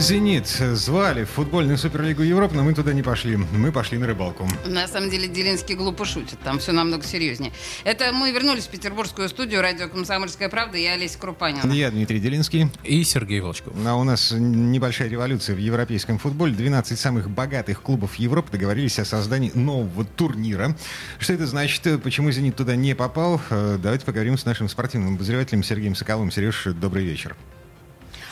«Зенит» звали в футбольную суперлигу Европы, но мы туда не пошли. Мы пошли на рыбалку. На самом деле Делинский глупо шутит. Там все намного серьезнее. Это мы вернулись в петербургскую студию радио «Комсомольская правда». Я Олеся Крупанина. Я Дмитрий Делинский. И Сергей Волчков. А у нас небольшая революция в европейском футболе. 12 самых богатых клубов Европы договорились о создании нового турнира. Что это значит? Почему «Зенит» туда не попал? Э, давайте поговорим с нашим спортивным обозревателем Сергеем Соколовым. Сереж, добрый вечер.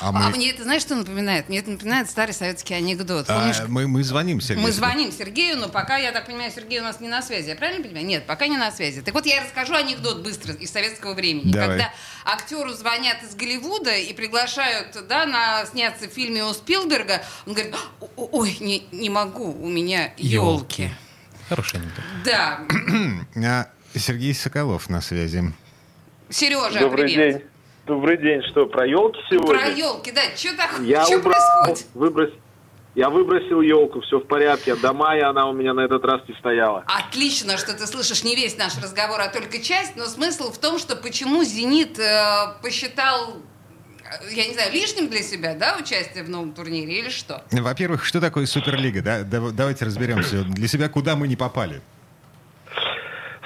А, мы... а мне это, знаешь, что напоминает? Мне это напоминает старый советский анекдот. А, Помнишь, мы, мы звоним Сергею. Мы звоним Сергею, но пока, я так понимаю, Сергей у нас не на связи. Я правильно понимаю? Нет, пока не на связи. Так вот, я расскажу анекдот быстро из советского времени. Давай. Когда актеру звонят из Голливуда и приглашают да, на сняться в фильме у Спилберга, он говорит, ой, не, не могу, у меня елки. Хороший анекдот. Да. А, Сергей Соколов на связи. Сережа, Добрый привет. день. Добрый день. Что, про елки сегодня? Про елки, да. Что так? Я что убрал, происходит? Выброс... Я выбросил елку, все в порядке. До мая она у меня на этот раз не стояла. Отлично, что ты слышишь не весь наш разговор, а только часть, но смысл в том, что почему «Зенит» э, посчитал э, я не знаю, лишним для себя, да, участие в новом турнире или что? Во-первых, что такое Суперлига? Да? Давайте разберемся. Для себя куда мы не попали?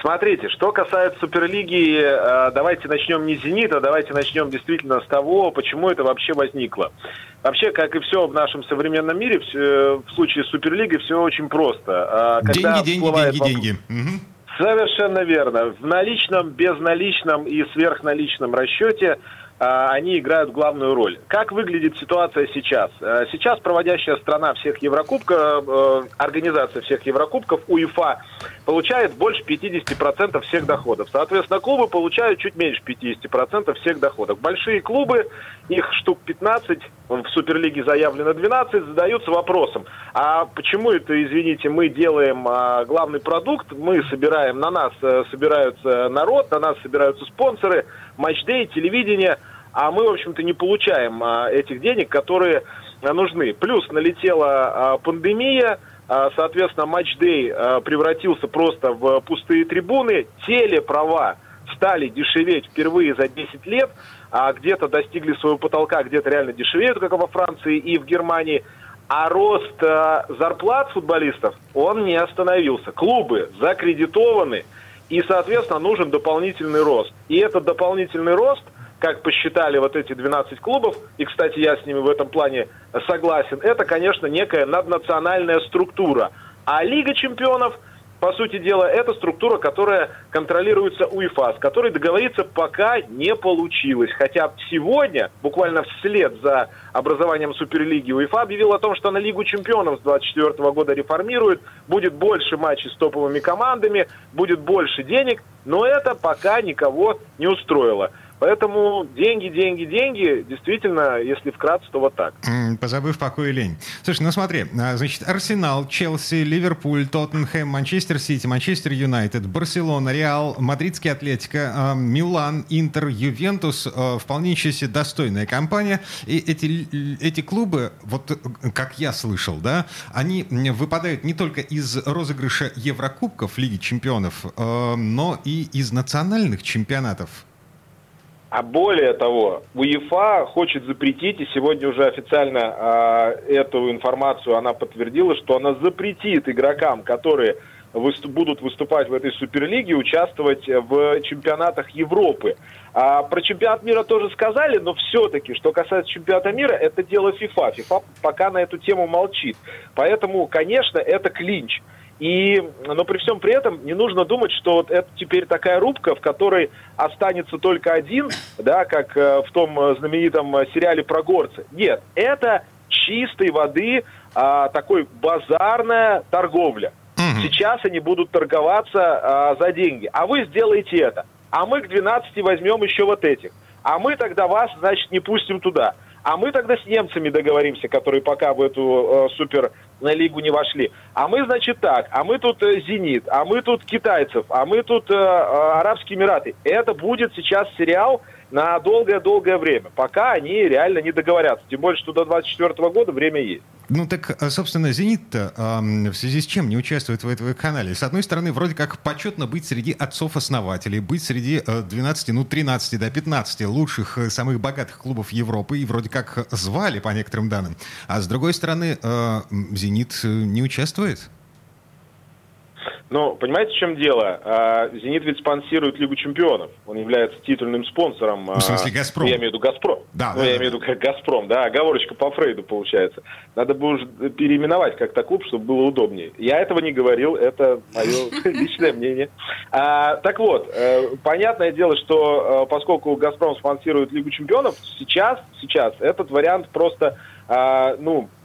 Смотрите, что касается Суперлиги, э, давайте начнем не с «Зенита», давайте начнем действительно с того, почему это вообще возникло. Вообще, как и все в нашем современном мире, в случае с Суперлигой все очень просто. А когда деньги, деньги, деньги, вопрос... деньги. Совершенно верно. В наличном, безналичном и сверхналичном расчете – они играют главную роль. Как выглядит ситуация сейчас? Сейчас проводящая страна всех Еврокубков, э, организация всех Еврокубков, УЕФА, получает больше 50% всех доходов. Соответственно, клубы получают чуть меньше 50% всех доходов. Большие клубы, их штук 15, в Суперлиге заявлено 12, задаются вопросом, а почему это, извините, мы делаем а, главный продукт, мы собираем, на нас а, собираются народ, на нас собираются спонсоры, матчдей, телевидение, а мы, в общем-то, не получаем а, этих денег, которые нужны. Плюс налетела а, пандемия, соответственно, матчдей а, превратился просто в пустые трибуны, телеправа стали дешеветь впервые за 10 лет, а где-то достигли своего потолка, где-то реально дешевеют, как во Франции и в Германии. А рост э, зарплат футболистов, он не остановился. Клубы закредитованы, и, соответственно, нужен дополнительный рост. И этот дополнительный рост, как посчитали вот эти 12 клубов, и, кстати, я с ними в этом плане согласен, это, конечно, некая наднациональная структура. А Лига чемпионов – по сути дела, это структура, которая контролируется УЕФА, с которой договориться пока не получилось. Хотя сегодня, буквально вслед за образованием Суперлиги, УЕФА объявил о том, что на Лигу чемпионов с 2024 года реформирует, будет больше матчей с топовыми командами, будет больше денег, но это пока никого не устроило. Поэтому деньги, деньги, деньги, действительно, если вкратце, то вот так. Позабыв покой и лень. Слушай, ну смотри, а, значит, Арсенал, Челси, Ливерпуль, Тоттенхэм, Манчестер Сити, Манчестер Юнайтед, Барселона, Реал, Мадридский Атлетика, а, Милан, Интер, Ювентус, а, вполне себе достойная компания. И эти, эти клубы, вот как я слышал, да, они выпадают не только из розыгрыша Еврокубков Лиги Чемпионов, но и из национальных чемпионатов а более того, УЕФА хочет запретить, и сегодня уже официально э, эту информацию она подтвердила, что она запретит игрокам, которые выступ, будут выступать в этой суперлиге, участвовать в чемпионатах Европы. А про чемпионат мира тоже сказали, но все-таки, что касается чемпионата мира, это дело ФИФА. ФИФА пока на эту тему молчит. Поэтому, конечно, это клинч. И, но при всем при этом не нужно думать, что вот это теперь такая рубка, в которой останется только один, да, как э, в том э, знаменитом э, сериале про горцы. Нет, это чистой воды а, такой базарная торговля. Угу. Сейчас они будут торговаться а, за деньги. А вы сделаете это. А мы к 12 возьмем еще вот этих. А мы тогда вас, значит, не пустим туда. А мы тогда с немцами договоримся, которые пока в эту э, супер на лигу не вошли. А мы, значит, так, а мы тут э, «Зенит», а мы тут китайцев, а мы тут э, э, Арабские Эмираты. Это будет сейчас сериал на долгое-долгое время, пока они реально не договорятся. Тем более, что до 2024 года время есть. Ну так, а, собственно, «Зенит»-то э, в связи с чем не участвует в этом канале? С одной стороны, вроде как почетно быть среди отцов-основателей, быть среди 12, э, ну 13 до 15 лучших, э, самых богатых клубов Европы, и вроде как звали по некоторым данным. А с другой стороны, э, «Зенит» не участвует? Но понимаете, в чем дело? А, «Зенит» ведь спонсирует Лигу чемпионов. Он является титульным спонсором. В смысле а, «Газпром»? Я имею в виду «Газпром». Да, ну, да, я да. имею в виду как «Газпром», да. Оговорочка по Фрейду получается. Надо бы уже переименовать как-то клуб, чтобы было удобнее. Я этого не говорил, это мое личное мнение. А, так вот, э, понятное дело, что э, поскольку «Газпром» спонсирует Лигу чемпионов, сейчас, сейчас этот вариант просто, ну, Э,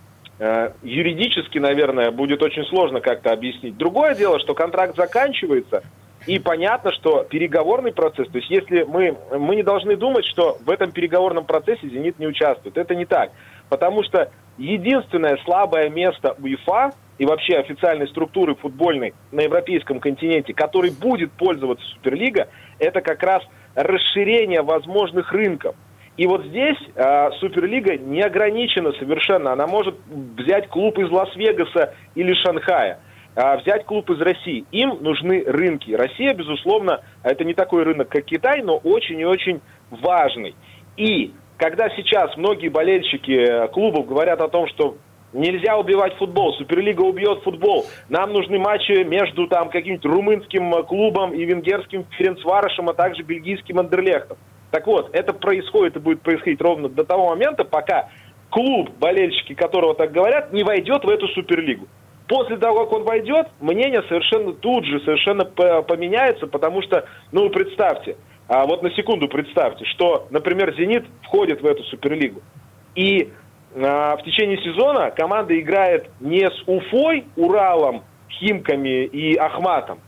юридически, наверное, будет очень сложно как-то объяснить. Другое дело, что контракт заканчивается, и понятно, что переговорный процесс, то есть если мы, мы не должны думать, что в этом переговорном процессе «Зенит» не участвует. Это не так. Потому что единственное слабое место УЕФА и вообще официальной структуры футбольной на европейском континенте, который будет пользоваться Суперлига, это как раз расширение возможных рынков. И вот здесь э, Суперлига не ограничена совершенно. Она может взять клуб из Лас-Вегаса или Шанхая, э, взять клуб из России. Им нужны рынки. Россия, безусловно, это не такой рынок, как Китай, но очень и очень важный. И когда сейчас многие болельщики клубов говорят о том, что Нельзя убивать футбол. Суперлига убьет футбол. Нам нужны матчи между там каким-нибудь румынским клубом и венгерским Ференцварышем, а также бельгийским Андерлехтом. Так вот, это происходит и будет происходить ровно до того момента, пока клуб, болельщики которого так говорят, не войдет в эту Суперлигу. После того, как он войдет, мнение совершенно тут же, совершенно поменяется, потому что, ну, представьте, а вот на секунду представьте, что, например, «Зенит» входит в эту Суперлигу. И а, в течение сезона команда играет не с Уфой, Уралом, Химками и Ахматом,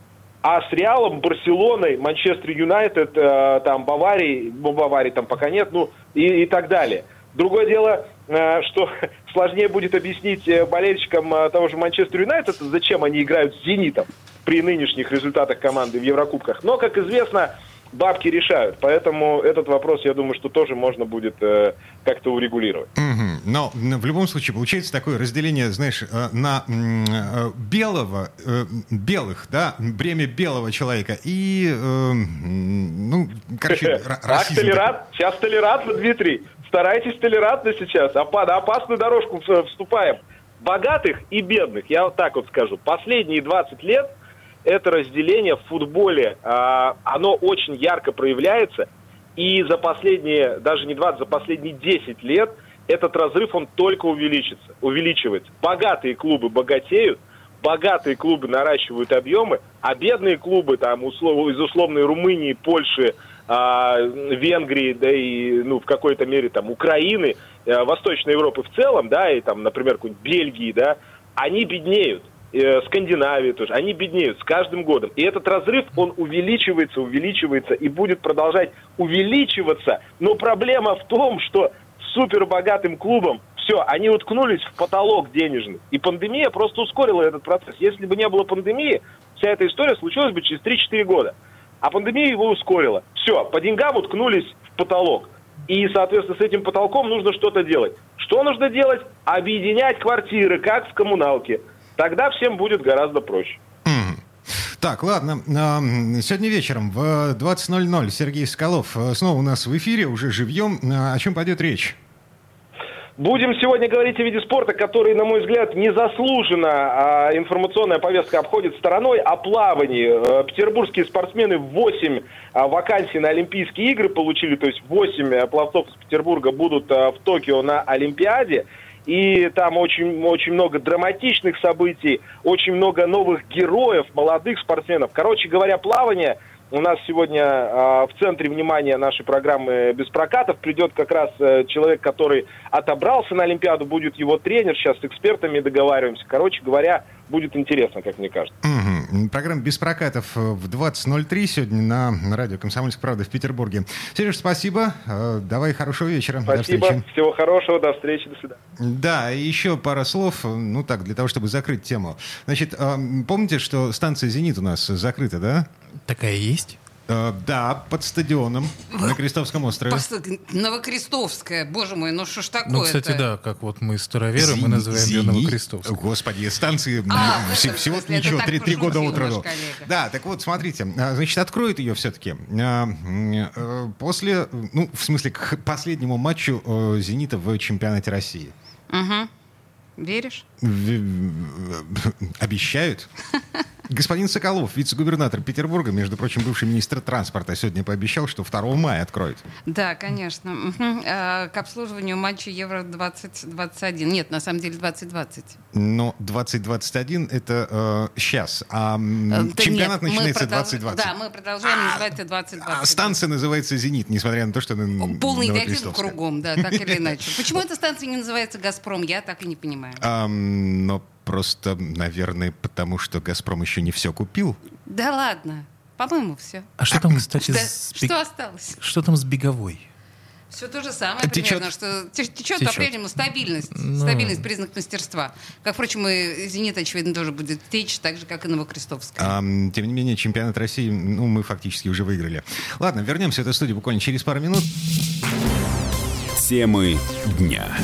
а с Реалом, Барселоной, Манчестер Юнайтед, э, там, Баварии, ну, Баварии там пока нет, ну, и, и так далее. Другое дело, э, что сложнее будет объяснить э, болельщикам того же Манчестер Юнайтед, зачем они играют с «Зенитом» при нынешних результатах команды в Еврокубках. Но, как известно, бабки решают. Поэтому этот вопрос, я думаю, что тоже можно будет э, как-то урегулировать. Угу. Но в любом случае получается такое разделение, знаешь, э, на э, белого, э, белых, да, бремя белого человека и, э, ну, короче, расизм. толерант, сейчас толерантно, Дмитрий. Старайтесь толерантно сейчас, на опасную дорожку вступаем. Богатых и бедных, я вот так вот скажу. Последние 20 лет – это разделение в футболе, а, оно очень ярко проявляется. И за последние, даже не 20, за последние 10 лет этот разрыв, он только увеличится, увеличивается. Богатые клубы богатеют, богатые клубы наращивают объемы, а бедные клубы там, услов, из условной Румынии, Польши, а, Венгрии, да и ну, в какой-то мере там Украины, а, Восточной Европы в целом, да, и там, например, какой-нибудь Бельгии, да, они беднеют. Э, Скандинавии тоже, они беднеют с каждым годом. И этот разрыв, он увеличивается, увеличивается и будет продолжать увеличиваться. Но проблема в том, что супербогатым клубам все, они уткнулись в потолок денежный. И пандемия просто ускорила этот процесс. Если бы не было пандемии, вся эта история случилась бы через 3-4 года. А пандемия его ускорила. Все, по деньгам уткнулись в потолок. И, соответственно, с этим потолком нужно что-то делать. Что нужно делать? Объединять квартиры, как в коммуналке – Тогда всем будет гораздо проще. Так, ладно. Сегодня вечером в 20.00 Сергей Скалов э, снова у нас в эфире, уже живьем. О чем пойдет речь? Будем сегодня говорить о виде спорта, который, на мой взгляд, незаслуженно а информационная повестка обходит стороной, о плавании. Э, петербургские спортсмены 8 а, вакансий на Олимпийские игры получили, то есть 8 э, пловцов из Петербурга будут в Токио на Олимпиаде и там очень, очень много драматичных событий, очень много новых героев, молодых спортсменов. Короче говоря, плавание у нас сегодня э, в центре внимания нашей программы «Без прокатов» придет как раз э, человек, который отобрался на Олимпиаду, будет его тренер, сейчас с экспертами договариваемся. Короче говоря, будет интересно, как мне кажется. Угу. Программа «Без прокатов» в 20.03 сегодня на радио «Комсомольская правда» в Петербурге. Сереж, спасибо. Э, давай хорошего вечера. Спасибо. До встречи. Всего хорошего. До встречи. До свидания. Да, еще пара слов, ну так, для того, чтобы закрыть тему. Значит, помните, что станция «Зенит» у нас закрыта, да? Такая есть. Э, да, под стадионом на Крестовском острове. Новокрестовская, боже мой, ну что ж такое Ну, кстати, да, как вот мы староверы, мы называем ее Новокрестовской. Господи, станции А, всего смысле, ничего, три, три года от роду. Да, так вот, смотрите, а, значит, откроют ее все-таки. После, ну, в смысле, к последнему матчу э, «Зенита» в чемпионате России. Угу. Веришь? Обещают. Господин Соколов, вице-губернатор Петербурга, между прочим, бывший министр транспорта, сегодня пообещал, что 2 мая откроет. Да, конечно. А, К обслуживанию матча Евро 2021. Нет, на самом деле 2020. Но 2021 это сейчас, а Э, да чемпионат нет, начинается продолж- 2020. Да, мы продолжаем называть это 2020. А станция называется «Зенит», несмотря на то, что она Полный негатив кругом, да, так или иначе. Почему эта станция не называется «Газпром», я так и не понимаю. Но просто, наверное, потому что «Газпром» еще не все купил. Да ладно, по-моему, все. А что там, кстати, Что, с что осталось? что там с беговой? Все то же самое Течет. примерно, что те- течет, Течет. по-прежнему стабильность. Ну. Стабильность, признак мастерства. Как, впрочем, и «Зенит», очевидно, тоже будет течь, так же, как и Новокрестовская. Ам, тем не менее, чемпионат России, ну, мы фактически уже выиграли. Ладно, вернемся в эту студию буквально через пару минут. Темы дня.